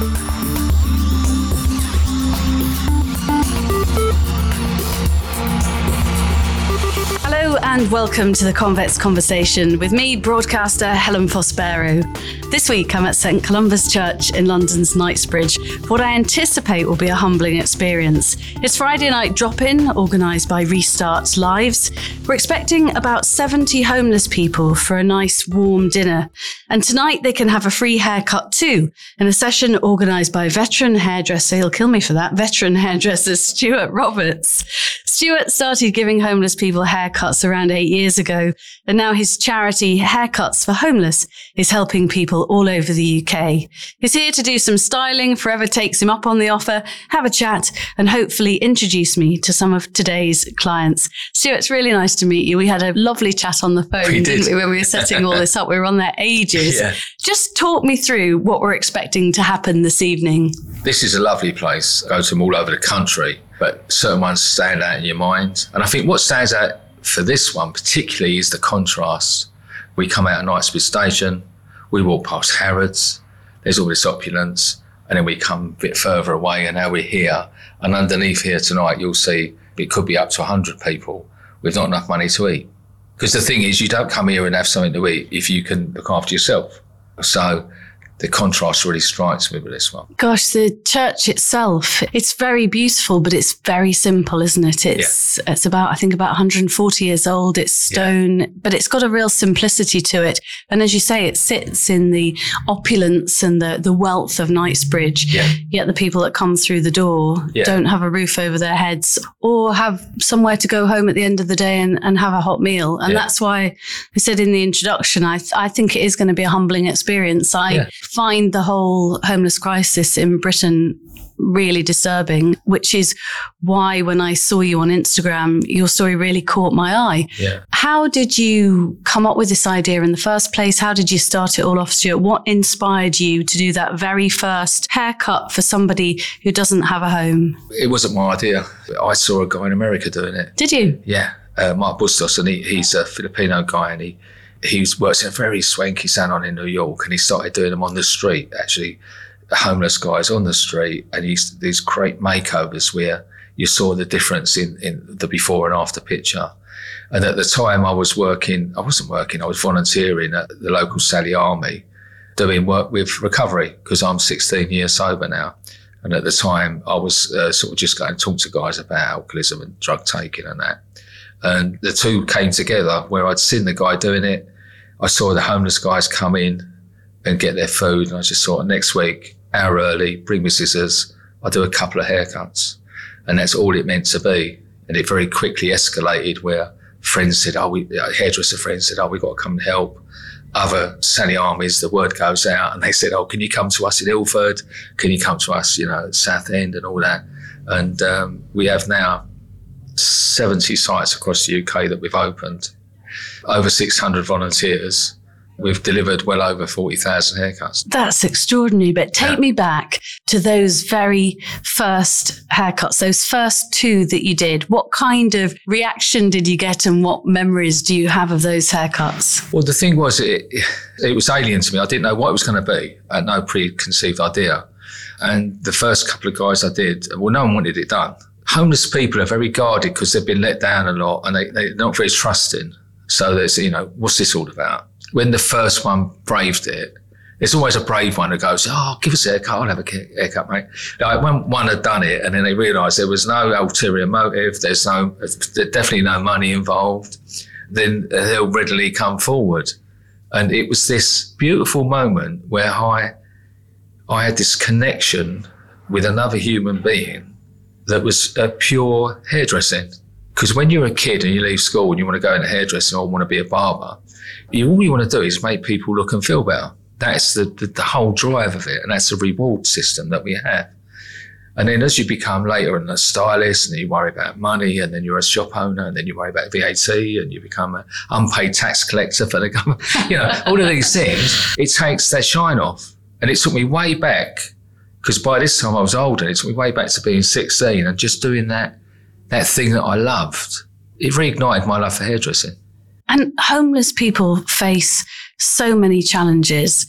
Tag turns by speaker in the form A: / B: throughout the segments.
A: Hello and welcome to the Convex Conversation with me, broadcaster Helen Fospero. This week I'm at St Columba's Church in London's Knightsbridge for what I anticipate will be a humbling experience. It's Friday night drop in organised by Restart Lives. We're expecting about 70 homeless people for a nice warm dinner. And tonight they can have a free haircut too in a session organised by veteran hairdresser, he'll kill me for that, veteran hairdresser Stewart Roberts. Stewart started giving homeless people haircuts around eight years ago, and now his charity, Haircuts for Homeless, is helping people all over the UK. He's here to do some styling, forever takes him up on the offer, have a chat, and hopefully introduce me to some of today's clients. Stewart, it's really nice to meet you. We had a lovely chat on the phone
B: We did.
A: didn't we, when we were setting all this up. We were on there ages.
B: Yeah.
A: Just talk me through what we're expecting to happen this evening.
B: This is a lovely place. I go to them all over the country, but certain ones stand out in your mind. And I think what stands out for this one particularly is the contrast. We come out of Knightsbridge Station, we walk past Harrods, there's all this opulence, and then we come a bit further away and now we're here. And underneath here tonight, you'll see it could be up to 100 people with not enough money to eat. Because the thing is, you don't come here and have something to eat if you can look after yourself. So the contrast really strikes me with this one.
A: Gosh, the church itself, it's very beautiful, but it's very simple, isn't it? It's it's about I think about 140 years old. It's stone, but it's got a real simplicity to it. And as you say, it sits in the opulence and the the wealth of Knightsbridge.
B: Yeah.
A: Yet the people that come through the door
B: Yeah.
A: don't have a roof over their heads or have somewhere to go home at the end of the day and, and have a hot meal. And
B: Yeah.
A: that's why I said in the introduction, I, th- I think it is going to be a humbling experience. I
B: Yeah.
A: Find the whole homeless crisis in Britain really disturbing, which is why when I saw you on Instagram, your story really caught my eye.
B: Yeah.
A: How did you come up with this idea in the first place? How did you start it all off, Stewart? What inspired you to do that very first haircut for somebody who doesn't have a home?
B: It wasn't my idea. I saw a guy in America doing it.
A: Did you?
B: Yeah, uh, Mark Bustos, and he, he's a Filipino guy, and he he works in a very swanky salon in New York, and he started doing them on the street. Actually, homeless guys on the street, and he he's these great makeovers where you saw the difference in in the before and after picture. And at the time, I was working. I wasn't working. I was volunteering at the local Sally Army, doing work with recovery because I'm 16 years sober now. And at the time, I was uh, sort of just going to talk to guys about alcoholism and drug taking and that. And the two came together where I'd seen the guy doing it. I saw the homeless guys come in and get their food. And I just thought, next week, hour early, bring me scissors. I'll do a couple of haircuts. And that's all it meant to be. And it very quickly escalated where friends said, oh, we, uh, hairdresser friends said, oh, we've got to come and help. Other Sally armies, the word goes out and they said, oh, can you come to us in Ilford? Can you come to us, you know, at Southend and all that? And um, we have now 70 sites across the UK that we've opened, over 600 volunteers. We've delivered well over 40,000 haircuts.
A: That's extraordinary. But take
B: Yeah.
A: me back to those very first haircuts, those first two that you did. What kind of reaction did you get and what memories do you have of those haircuts?
B: Well, the thing was, it, it was alien to me. I didn't know what it was going to be. I had no preconceived idea. And the first couple of guys I did, well, no one wanted it done. Homeless people are very guarded because they've been let down a lot and they, they're not very trusting. So there's, you know, what's this all about? When the first one braved it, there's always a brave one who goes, Oh, give us a haircut. I'll have a haircut, mate. Like when one had done it and then they realised there was no ulterior motive, there's no, there's definitely no money involved, then they'll readily come forward. And it was this beautiful moment where I, I had this connection with another human being that was a pure hairdressing. Because when you're a kid and you leave school and you want to go into hairdressing or want to be a barber, you, all you want to do is make people look and feel better. That's the, the, the whole drive of it. And that's the reward system that we have. And then as you become later and a stylist and you worry about money and then you're a shop owner and then you worry about VAT and you become an unpaid tax collector for the government, you know, all of these things, it takes that shine off. And it took me way back because by this time I was older. It took me way back to being 16 and just doing that, that thing that I loved. It reignited my love for hairdressing.
A: And homeless people face so many challenges.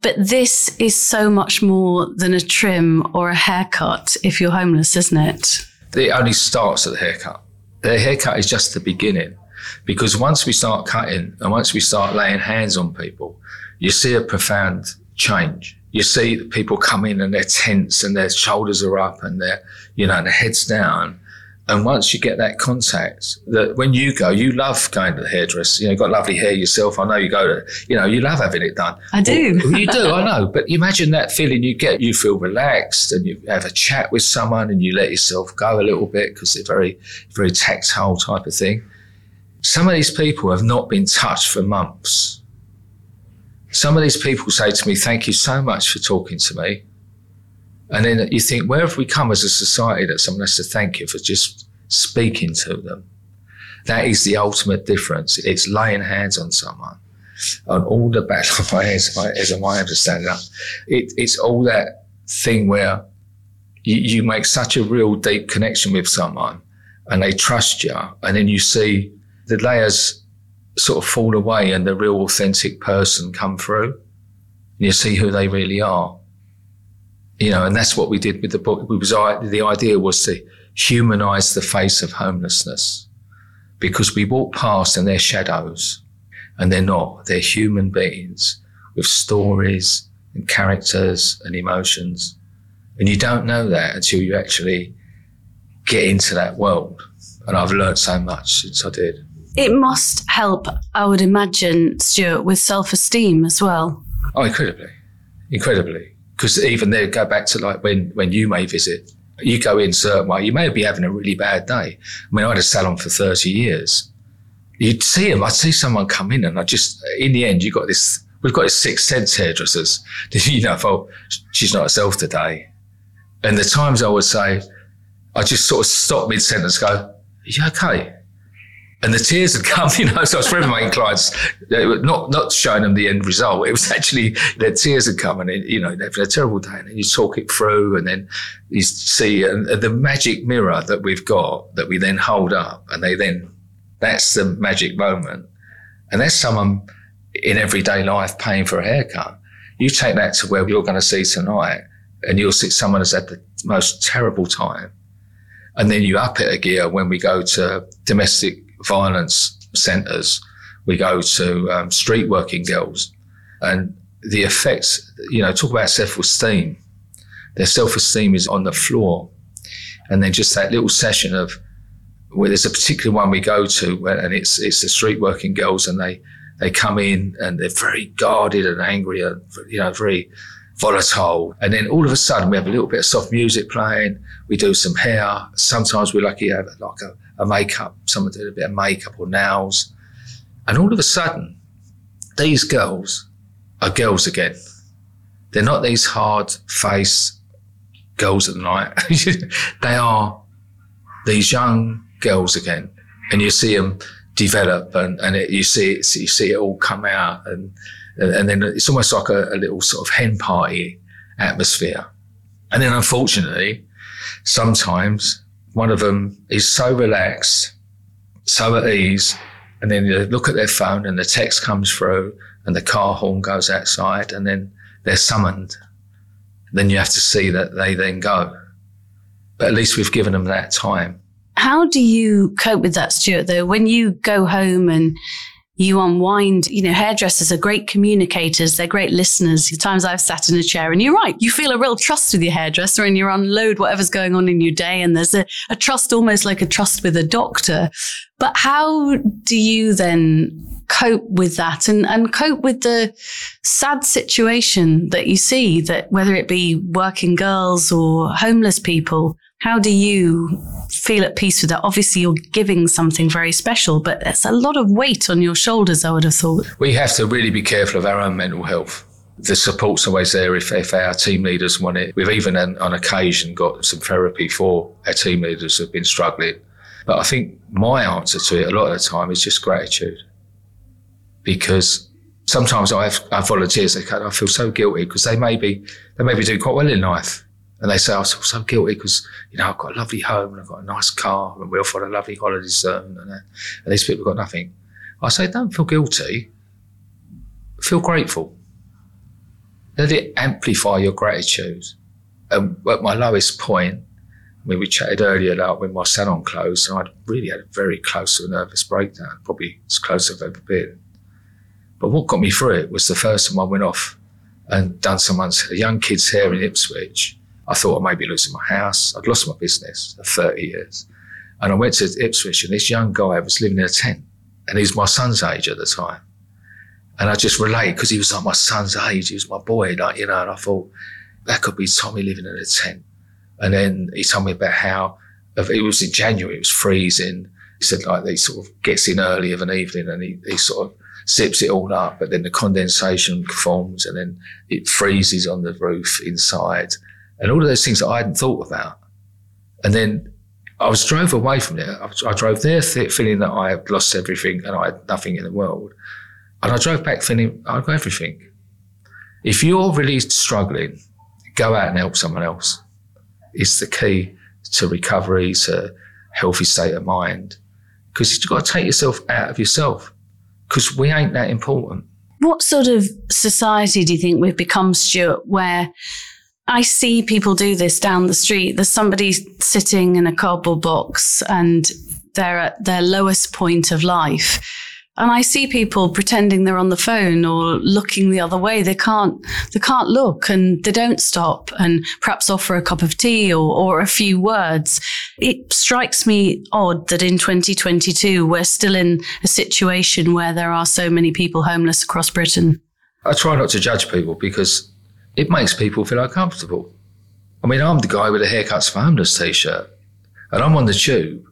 A: But this is so much more than a trim or a haircut if you're homeless, isn't it?
B: It only starts at the haircut. The haircut is just the beginning. Because once we start cutting and once we start laying hands on people, you see a profound change. You see people come in and they're tense and their shoulders are up and their, you know, their heads down. And once you get that contact, that when you go, you love going to the hairdresser. You know, you've got lovely hair yourself. I know you go to, you know, you love having it done.
A: I do.
B: Well, you do, I know. But imagine that feeling you get. You feel relaxed and you have a chat with someone and you let yourself go a little bit because they're very, very tactile type of thing. Some of these people have not been touched for months. Some of these people say to me, Thank you so much for talking to me. And then you think, where have we come as a society that someone has to thank you for just speaking to them? That is the ultimate difference. It's laying hands on someone. On all the back of my head, as my understanding up, it, it's all that thing where you, you make such a real deep connection with someone and they trust you. And then you see the layers sort of fall away and the real authentic person come through. And you see who they really are. You know, and that's what we did with the book. Was the idea was to humanize the face of homelessness because we walk past and they're shadows and they're not. They're human beings with stories and characters and emotions. And you don't know that until you actually get into that world. And I've learned so much since I did.
A: It must help, I would imagine, Stewart, with self esteem as well.
B: Oh, incredibly. Incredibly. Because even there, go back to like when, when you may visit, you go in certain way, you may be having a really bad day. I mean, I had a salon for 30 years. You'd see them, I'd see someone come in and I just, in the end, you got this, we've got this sixth sense hairdressers. You know, oh, she's not herself today. And the times I would say, I just sort of stop mid sentence, go, are you okay? And the tears had come, you know. So I was forever making clients, not not showing them the end result. It was actually their tears had come, and you know they've had a terrible day, and you talk it through, and then you see and the magic mirror that we've got that we then hold up, and they then that's the magic moment, and that's someone in everyday life paying for a haircut. You take that to where you're going to see tonight, and you'll see someone has had the most terrible time. And then you up it a gear when we go to domestic violence centres. We go to um, street working girls, and the effects. You know, talk about self esteem. Their self esteem is on the floor, and then just that little session of where there's a particular one we go to, and it's it's the street working girls, and they they come in and they're very guarded and angry, and you know, very volatile. And then all of a sudden, we have a little bit of soft music playing. We do some hair. Sometimes we're lucky to have like a a makeup, someone did a bit of makeup or nails. And all of a sudden, these girls are girls again. They're not these hard face girls at the night. they are these young girls again. And you see them develop and, and it, you see it, you see it all come out and, and then it's almost like a, a little sort of hen party atmosphere. And then unfortunately, sometimes one of them is so relaxed, so at ease, and then they look at their phone and the text comes through and the car horn goes outside and then they're summoned. Then you have to see that they then go. But at least we've given them that time.
A: How do you cope with that, Stewart, though? When you go home and you unwind. You know, hairdressers are great communicators. They're great listeners. The times I've sat in a chair and you're right. You feel a real trust with your hairdresser and you unload whatever's going on in your day. And there's a, a trust almost like a trust with a doctor. But how do you then cope with that and, and cope with the sad situation that you see that whether it be working girls or homeless people, how do you feel at peace with that? Obviously, you're giving something very special, but it's a lot of weight on your shoulders, I would have thought.
B: We have to really be careful of our own mental health. The support's always there if, if our team leaders want it. We've even, on occasion, got some therapy for our team leaders who've been struggling. But I think my answer to it a lot of the time is just gratitude. Because sometimes I have, I have volunteers that I feel so guilty because they may be they may be doing quite well in life and they say, I feel so guilty because, you know, I've got a lovely home and I've got a nice car and we're off on a lovely holiday soon. And, uh, and these people have got nothing. I say, don't feel guilty. Feel grateful. let it amplify your gratitude. And at my lowest point, I mean, we chatted earlier about when my salon closed, and I'd really had a very close to a nervous breakdown, probably as close as I've ever been. But what got me through it was the first time I went off and done someone's a young kid's hair in Ipswich. I thought I may be losing my house. I'd lost my business for 30 years. And I went to Ipswich, and this young guy was living in a tent, and he was my son's age at the time. And I just relate because he was like my son's age. He was my boy, like, you know, and I thought that could be Tommy living in a tent. And then he told me about how it was in January, it was freezing. He said like he sort of gets in early of an evening and he, he sort of sips it all up, but then the condensation forms and then it freezes on the roof inside. And all of those things that I hadn't thought about. And then I was drove away from there. I, drove there th- feeling that I had lost everything and I had nothing in the world. And I drove back feeling I've got everything. If you're really struggling, go out and help someone else. It's the key to recovery, to healthy state of mind. Because you've got to take yourself out of yourself. Because we ain't that important.
A: What sort of society do you think we've become, Stewart, where I see people do this down the street? There's somebody sitting in a cardboard box and they're at their lowest point of life and I see people pretending they're on the phone or looking the other way. They can't, they can't look and they don't stop and perhaps offer a cup of tea or, or a few words. It strikes me odd that in 2022, we're still in a situation where there are so many people homeless across Britain.
B: I try not to judge people because it makes people feel uncomfortable. I mean, I'm the guy with a haircuts for homeless t-shirt and I'm on the tube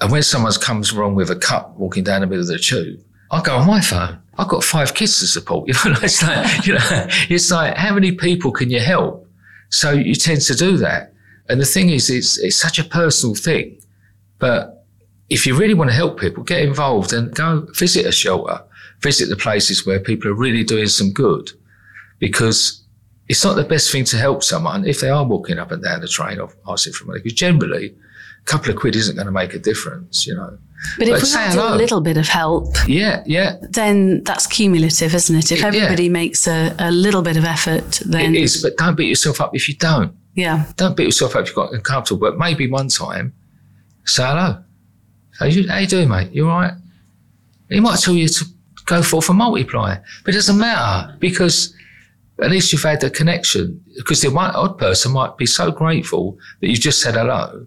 B: and when someone comes wrong with a cup walking down the middle of the tube, I go on my phone. I've got five kids to support. You know, it's like, you know, it's like, how many people can you help? So you tend to do that. And the thing is, it's, it's such a personal thing. But if you really want to help people, get involved and go visit a shelter, visit the places where people are really doing some good. Because it's not the best thing to help someone if they are walking up and down the train or asking for money. Because generally, a couple of quid isn't going to make a difference, you know.
A: But, but if we do a little bit of help,
B: yeah, yeah,
A: then that's cumulative, isn't it? If everybody yeah. makes a, a little bit of effort, then
B: it is. But don't beat yourself up if you don't.
A: Yeah,
B: don't beat yourself up if you've got uncomfortable. But maybe one time, say hello. How you, how you doing, mate? You all right? He might tell you to go forth and multiply, but it doesn't matter because at least you've had the connection. Because the one odd person might be so grateful that you just said hello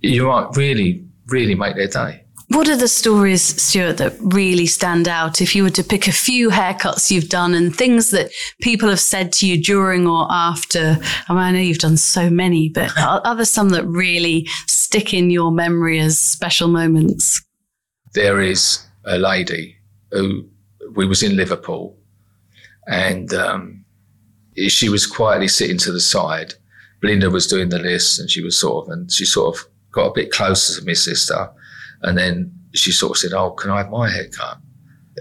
B: you might really, really make their day.
A: What are the stories, Stewart, that really stand out? If you were to pick a few haircuts you've done and things that people have said to you during or after, I, mean, I know you've done so many, but are, there some that really stick in your memory as special moments?
B: There is a lady who we was in Liverpool, and um, she was quietly sitting to the side. Belinda was doing the list, and she was sort of, and she sort of got a bit closer to my sister. And then she sort of said, Oh, can I have my haircut?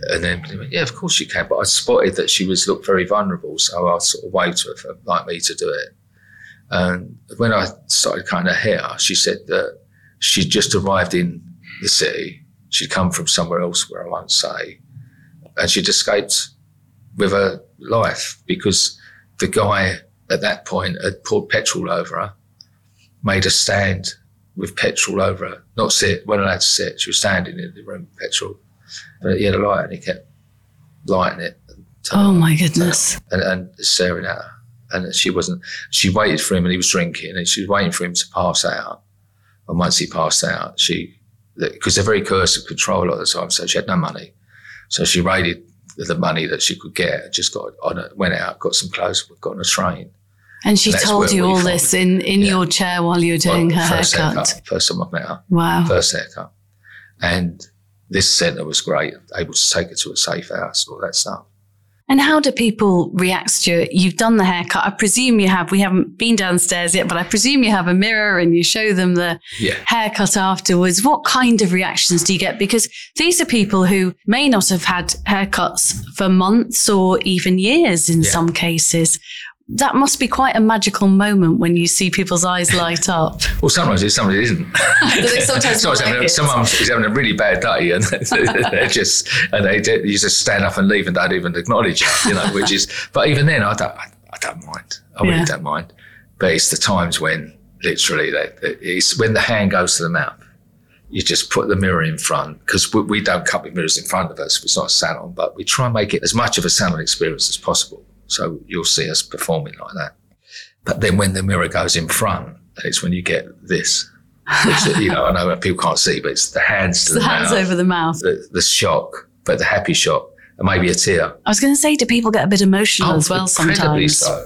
B: And then Belinda went, Yeah, of course you can. But I spotted that she was looked very vulnerable. So I sort of waved to her for like me to do it. And when I started cutting her hair, she said that she'd just arrived in the city. She'd come from somewhere else where I won't say. And she'd escaped with her life because the guy at that point had poured petrol over her, made a stand with petrol over her. Not sit, weren't allowed to sit. She was standing in the room with petrol. But he had a light and he kept lighting it.
A: Oh my goodness.
B: And, and staring at her. And she wasn't, she waited for him and he was drinking and she was waiting for him to pass out. And once he passed out, she, because they're very coercive control a lot of the time, so she had no money. So she raided the money that she could get, just got on a, went out, got some clothes, got on a train
A: and she told you all this in, in yeah. your chair while you were doing well, her
B: first
A: haircut.
B: haircut. First time I met her.
A: Wow.
B: First haircut. And this centre was great, able to take her to a safe house, all that stuff.
A: And how do people react to it? You've done the haircut. I presume you have. We haven't been downstairs yet, but I presume you have a mirror and you show them the yeah. haircut afterwards. What kind of reactions do you get? Because these are people who may not have had haircuts for months or even years in yeah. some cases that must be quite a magical moment when you see people's eyes light up.
B: well, sometimes it's somebody isn't.
A: sometimes
B: sometimes having, someone is having a really bad day and they're just and they you just stand up and leave and don't even acknowledge it, you know. Which is, but even then, I don't, I, I don't mind. I really yeah. don't mind. But it's the times when literally they, it's when the hand goes to the mouth. You just put the mirror in front because we, we don't cut with mirrors in front of us. If it's not a salon, but we try and make it as much of a salon experience as possible. So you'll see us performing like that. But then when the mirror goes in front, it's when you get this. Which, you know, I know people can't see, but it's the hands to
A: the,
B: the
A: hands
B: mouth,
A: over the mouth.
B: The, the, shock, but the happy shock, and maybe a tear.
A: I was going to say, do people get a bit emotional oh, as well
B: incredibly
A: sometimes?
B: Incredibly so.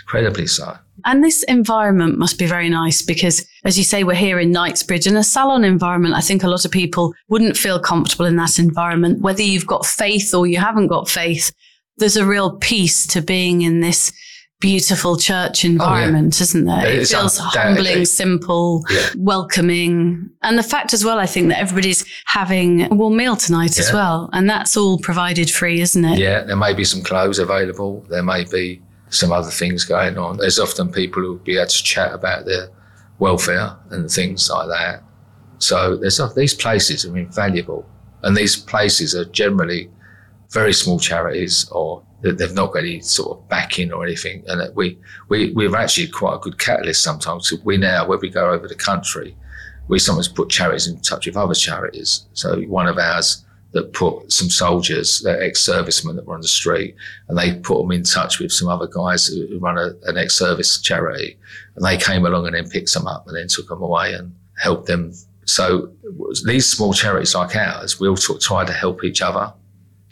B: Incredibly so.
A: And this environment must be very nice because, as you say, we're here in Knightsbridge in a salon environment. I think a lot of people wouldn't feel comfortable in that environment. Whether you've got faith or you haven't got faith, there's a real peace to being in this beautiful church environment, oh, yeah. isn't there? It, it feels humbling, simple, yeah. welcoming. And the fact as well, I think that everybody's having a warm meal tonight yeah. as well. And that's all provided free, isn't it?
B: Yeah, there may be some clothes available. There may be some other things going on. There's often people who'll be able to chat about their welfare and things like that. So there's these places are invaluable. And these places are generally very small charities or they've not got any sort of backing or anything. And we, we, we're actually quite a good catalyst sometimes. We now, when we go over the country, we sometimes put charities in touch with other charities. So one of ours that put some soldiers, they're ex-servicemen that were on the street, and they put them in touch with some other guys who run a, an ex-service charity, and they came along and then picked them up and then took them away and helped them. So these small charities like ours, we all try to help each other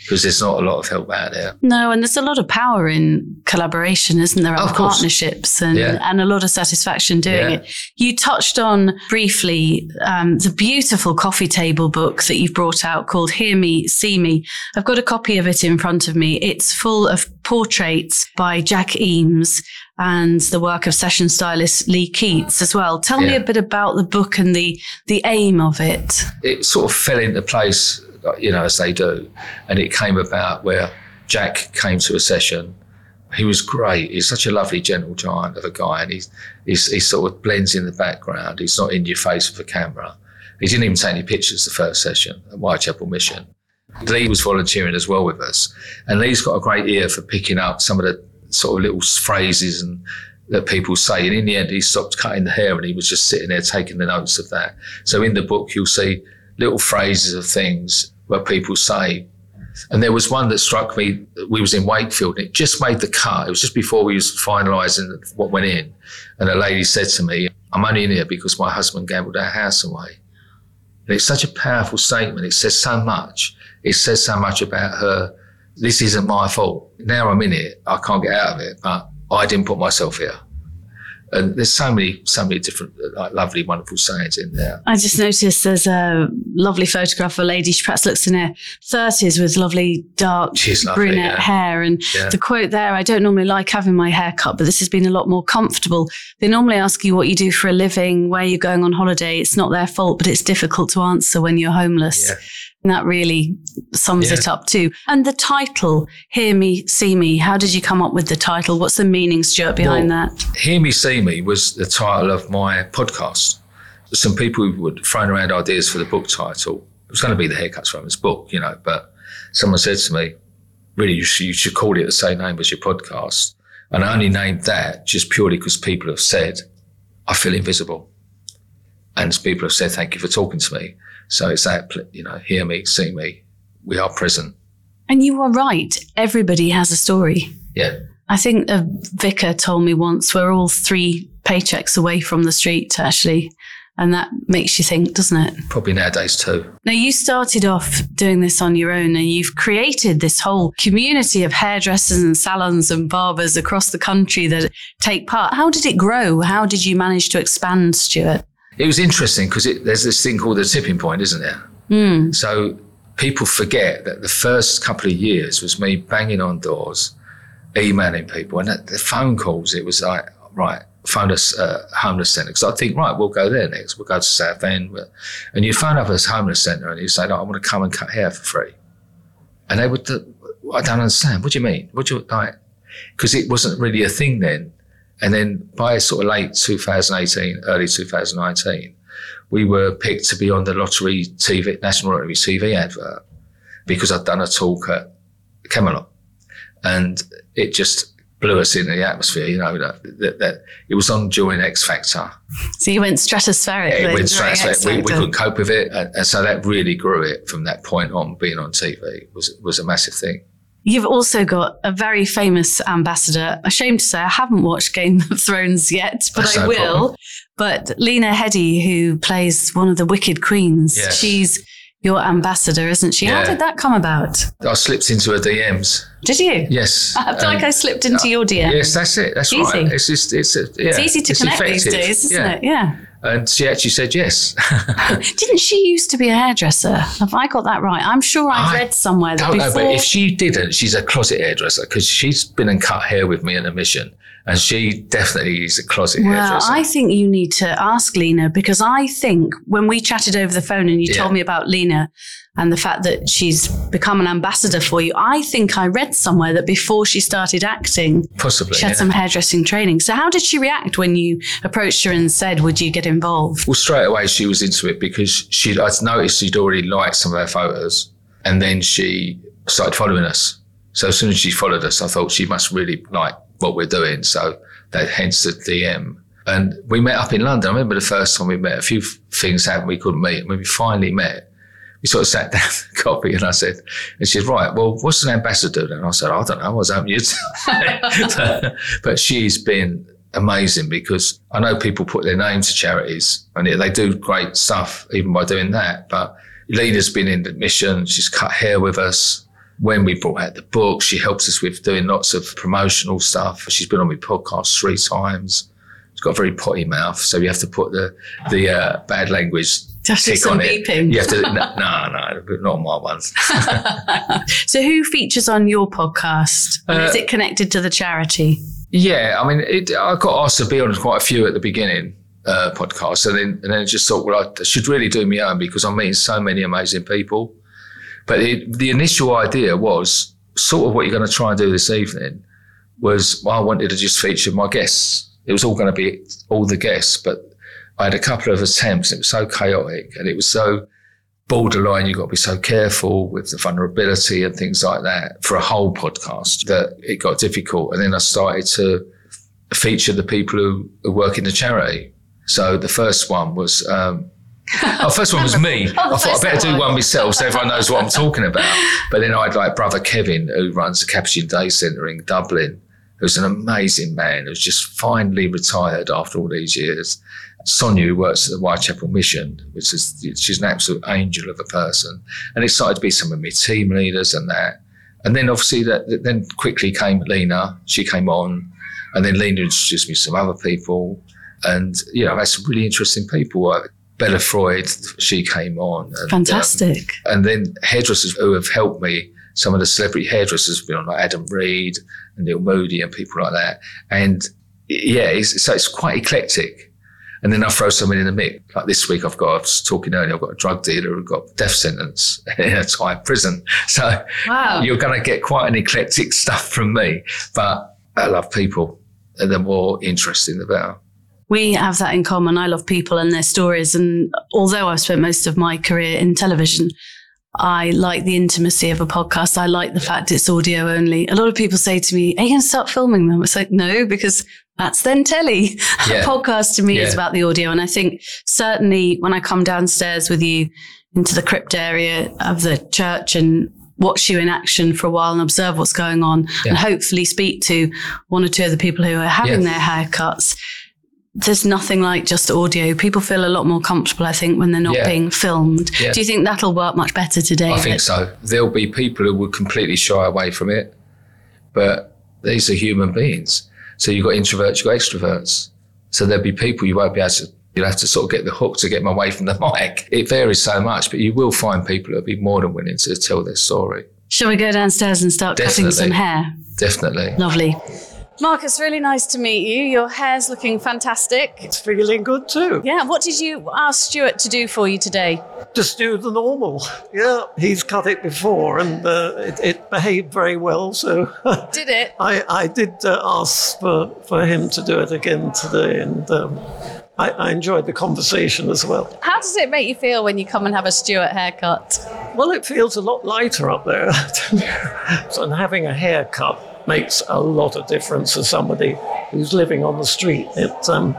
B: because there's not a lot of help out there.
A: No, and there's a lot of power in collaboration, isn't there? And partnerships and, yeah. and a lot of satisfaction doing yeah. it. You touched on briefly um, the beautiful coffee table book that you've brought out called Hear Me, See Me. I've got a copy of it in front of me. It's full of portraits by Jack Eames and the work of session stylist Lee Keats as well. Tell yeah. me a bit about the book and the the aim of it.
B: It sort of fell into place you know, as they do. And it came about where Jack came to a session. He was great. He's such a lovely, gentle giant of a guy, and he's, he's, he sort of blends in the background. He's not in your face with a camera. He didn't even take any pictures the first session at Whitechapel Mission. Lee was volunteering as well with us, and Lee's got a great ear for picking up some of the sort of little phrases and that people say. And in the end, he stopped cutting the hair and he was just sitting there taking the notes of that. So in the book, you'll see little phrases of things where people say, and there was one that struck me. We was in Wakefield, and it just made the cut. It was just before we was finalising what went in, and a lady said to me, "I'm only in here because my husband gambled our house away." And it's such a powerful statement. It says so much. It says so much about her. This isn't my fault. Now I'm in it. I can't get out of it, but I didn't put myself here. And there's so many, so many different, like, lovely, wonderful sayings in there.
A: I just noticed there's a lovely photograph of a lady. She perhaps looks in her 30s with lovely dark lovely, brunette yeah. hair. And yeah. the quote there, I don't normally like having my hair cut, but this has been a lot more comfortable. They normally ask you what you do for a living, where you're going on holiday. It's not their fault, but it's difficult to answer when you're homeless. Yeah. That really sums yeah. it up too. And the title, Hear Me, See Me, how did you come up with the title? What's the meaning, Stewart, behind well, that?
B: Hear Me, See Me was the title of my podcast. Some people were throwing around ideas for the book title. It was going to be the Haircuts Romans book, you know, but someone said to me, really, you should, you should call it the same name as your podcast. And I only named that just purely because people have said, I feel invisible. And people have said, thank you for talking to me. So it's that, you know, hear me, see me. We are present.
A: And you are right. Everybody has a story.
B: Yeah.
A: I think a vicar told me once we're all three paychecks away from the street, actually. And that makes you think, doesn't it?
B: Probably nowadays too.
A: Now, you started off doing this on your own and you've created this whole community of hairdressers and salons and barbers across the country that take part. How did it grow? How did you manage to expand, Stewart?
B: It was interesting because there's this thing called the tipping point, isn't there?
A: Mm.
B: So people forget that the first couple of years was me banging on doors, emailing people, and the phone calls. It was like, right, found a uh, homeless centre because I think, right, we'll go there next. We'll go to Southend, and you phone up a homeless centre and you say, no, I want to come and cut hair for free, and they would, I don't understand. What do you mean? What do you like? because it wasn't really a thing then. And then by sort of late 2018, early 2019, we were picked to be on the lottery TV, National Lottery TV advert because I'd done a talk at Camelot. And it just blew us into the atmosphere, you know, that, that, that it was on during X Factor.
A: So you went stratospheric.
B: Yeah, it went stratospheric. We, we, couldn't cope with it. And, and, so that really grew it from that point on, being on TV was, was a massive thing.
A: You've also got a very famous ambassador. Ashamed to say, I haven't watched Game of Thrones yet, but That's I no will. Problem. But Lena Headey, who plays one of the Wicked Queens, yes. she's your ambassador, isn't she? Yeah. How did that come about?
B: I slipped into her DMs.
A: Did you?
B: Yes.
A: I feel um, like I slipped into your DMs.
B: Yes, that's it. That's easy. right. It's just it's a, yeah,
A: it's easy to it's connect effective. these days, isn't yeah. it? Yeah.
B: And she actually said yes.
A: didn't she used to be a hairdresser? Have I got that right? I'm sure I've I read somewhere that
B: don't
A: before...
B: know, but if she didn't, she's a closet hairdresser because she's been and cut hair with me in a mission. And she definitely is a closet well, hairdresser.
A: I think you need to ask Lena because I think when we chatted over the phone and you yeah. told me about Lena, and the fact that she's become an ambassador for you. I think I read somewhere that before she started acting,
B: possibly
A: she had
B: yeah.
A: some hairdressing training. So how did she react when you approached her and said, "Would you get involved?"
B: Well, straight away she was into it because she I'd noticed she'd already liked some of our photos, and then she started following us. So as soon as she followed us, I thought she must really like what we're doing. So that hence the DM. And we met up in London. I remember the first time we met. A few things happened we couldn't meet, and when we finally met we sort of sat down coffee and I said, and she said, right, well, what's an ambassador? And I said, I don't know. I was hoping you'd But she's been amazing because I know people put their name to charities and they do great stuff even by doing that. But Lena's been in the mission. She's cut hair with us. When we brought out the book, she helps us with doing lots of promotional stuff. She's been on my podcast three times. She's got a very potty mouth, so you have to put the the uh, bad language
A: just tick some on beeping.
B: It. You have to no, no, no not my ones.
A: so, who features on your podcast? Uh, is it connected to the charity?
B: Yeah, I mean, it, I got asked to be on quite a few at the beginning uh, podcasts, and then and then I just thought, well, I should really do my own because I'm meeting so many amazing people. But it, the initial idea was sort of what you're going to try and do this evening was I wanted to just feature my guests. It was all going to be all the guests, but I had a couple of attempts. It was so chaotic and it was so borderline. You've got to be so careful with the vulnerability and things like that for a whole podcast that it got difficult. And then I started to feature the people who, who work in the charity. So the first one was, um, oh, first one was me. oh, I thought I better do one myself so everyone knows what I'm talking about. But then I had like brother Kevin who runs the Capuchin Day Centre in Dublin, who's an amazing man who's just finally retired after all these years. Sonia, who works at the Whitechapel Mission, which is she's an absolute angel of a person, and it started to be some of my team leaders and that. And then obviously that then quickly came Lena. She came on, and then Lena introduced me to some other people, and you know, I had some really interesting people. Uh, Bella Freud, she came on. And,
A: Fantastic.
B: Um, and then hairdressers who have helped me. Some of the celebrity hairdressers have been on, like Adam Reed and Neil Moody and people like that. And yeah, it's, so it's quite eclectic. And then I throw something in the mix. Like this week, I've got, I was talking earlier, I've got a drug dealer who got death sentence in a Thai prison. So wow. you're going to get quite an eclectic stuff from me. But I love people. And the more interesting, the better.
A: We have that in common. I love people and their stories. And although I've spent most of my career in television, I like the intimacy of a podcast. I like the fact it's audio only. A lot of people say to me, Are you going to start filming them? It's like, no, because that's then telly. Yeah. A podcast to me yeah. is about the audio. And I think certainly when I come downstairs with you into the crypt area of the church and watch you in action for a while and observe what's going on yeah. and hopefully speak to one or two of the people who are having their haircuts there's nothing like just audio. People feel a lot more comfortable, I think, when they're not yeah. being filmed. Yeah. Do you think that'll work much better today?
B: I think so. There'll be people who will completely shy away from it, but these are human beings. So you've got introverts, you've got extroverts. So there'll be people you won't be able to, you'll have to sort of get the hook to get them away from the mic. It varies so much, but you will find people who'll be more than willing to tell their story.
A: Shall we go downstairs and start Definitely. cutting some hair?
B: Definitely.
A: Lovely. Marcus, really nice to meet you. Your hair's looking fantastic.
C: It's feeling good too.
A: Yeah, what did you ask Stewart to do for you today?
C: Just do the normal. Yeah, he's cut it before and uh, it, it, behaved very well. So
A: did it?
C: I, I did uh, ask for, for him to do it again today, and um, I, I, enjoyed the conversation as well.
A: How does it make you feel when you come and have a Stewart haircut?
C: Well, it feels a lot lighter up there. than having a haircut makes a lot of difference to somebody who's living on the street. It um,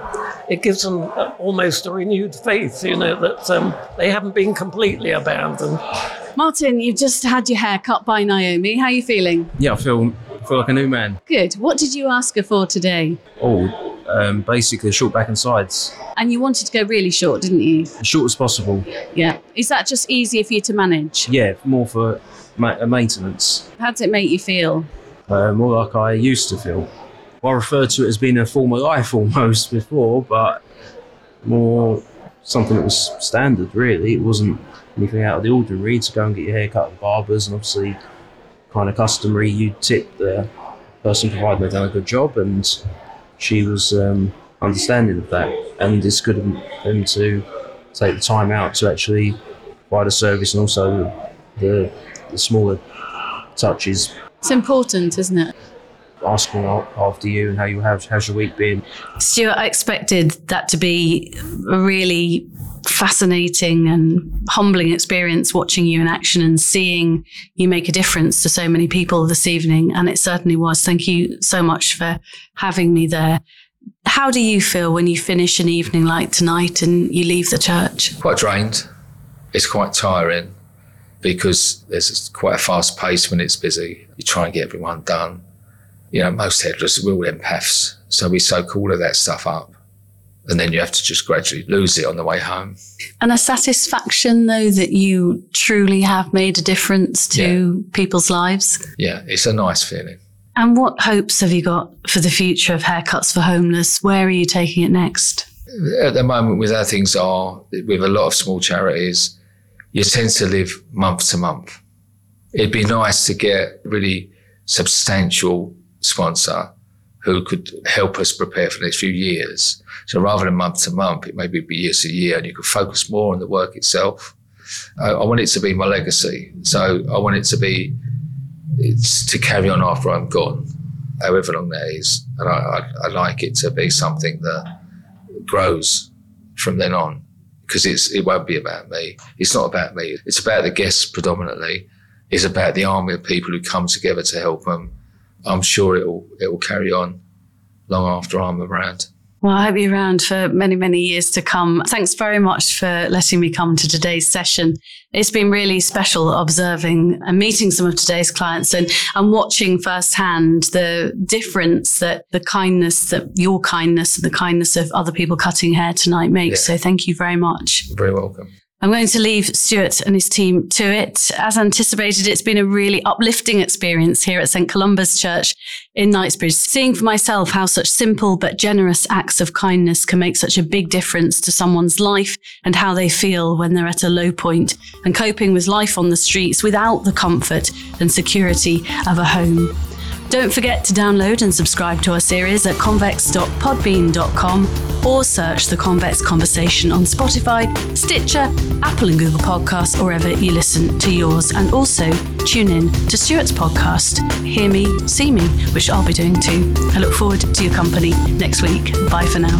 C: it gives them almost a renewed faith, you know, that um, they haven't been completely abandoned.
A: Martin, you've just had your hair cut by Naomi. How are you feeling?
D: Yeah, I feel feel like a new man.
A: Good. What did you ask her for today?
D: Oh, um, basically short back and sides.
A: And you wanted to go really short, didn't you?
D: As short as possible.
A: Yeah. Is that just easier for you to manage?
D: Yeah, more for ma- maintenance.
A: How does it make you feel?
D: Uh, more like I used to feel. I referred to it as being a former life almost before, but more something that was standard, really. It wasn't anything out of the ordinary to go and get your hair cut at barbers, and obviously, kind of customary, you tip the person providing they've done a good job, and she was um, understanding of that. And it's good of them to take the time out to actually provide a service and also the, the smaller touches
A: it's important, isn't it?
D: Asking after you and how you have how's your week been.
A: Stewart, I expected that to be a really fascinating and humbling experience watching you in action and seeing you make a difference to so many people this evening. And it certainly was. Thank you so much for having me there. How do you feel when you finish an evening like tonight and you leave the church?
B: Quite drained. It's quite tiring because there's quite a fast pace when it's busy. You try and get everyone done. You know, most hairdressers, we're all empaths. So we soak all of that stuff up. And then you have to just gradually lose it on the way home.
A: And a satisfaction, though, that you truly have made a difference to yeah. people's lives?
B: Yeah, it's a nice feeling.
A: And what hopes have you got for the future of Haircuts for Homeless? Where are you taking it next?
B: At the moment, with how things are, with a lot of small charities, you tend to live month to month. It'd be nice to get really substantial sponsor who could help us prepare for the next few years. So rather than month to month, it maybe be year to year and you could focus more on the work itself. I, I want it to be my legacy. So I want it to be, it's to carry on after I'm gone, however long that is. And I, I, I like it to be something that grows from then on because it's it won't be about me. It's not about me. It's about the guests predominantly. It's about the army of people who come together to help them. I'm sure it will it will carry on long after I'm around.
A: Well, I hope you're around for many, many years to come. Thanks very much for letting me come to today's session. It's been really special observing and meeting some of today's clients and, and watching firsthand the difference that the kindness that your kindness and the kindness of other people cutting hair tonight makes. Yeah. So thank you very much.
B: You're very welcome.
A: I'm going to leave Stewart and his team to it. As anticipated, it's been a really uplifting experience here at St. Columba's Church in Knightsbridge, seeing for myself how such simple but generous acts of kindness can make such a big difference to someone's life and how they feel when they're at a low point and coping with life on the streets without the comfort and security of a home. Don't forget to download and subscribe to our series at convex.podbean.com or search the Convex Conversation on Spotify, Stitcher, Apple and Google Podcasts, or wherever you listen to yours. And also tune in to Stewart's podcast, Hear Me, See Me, which I'll be doing too. I look forward to your company next week. Bye for now.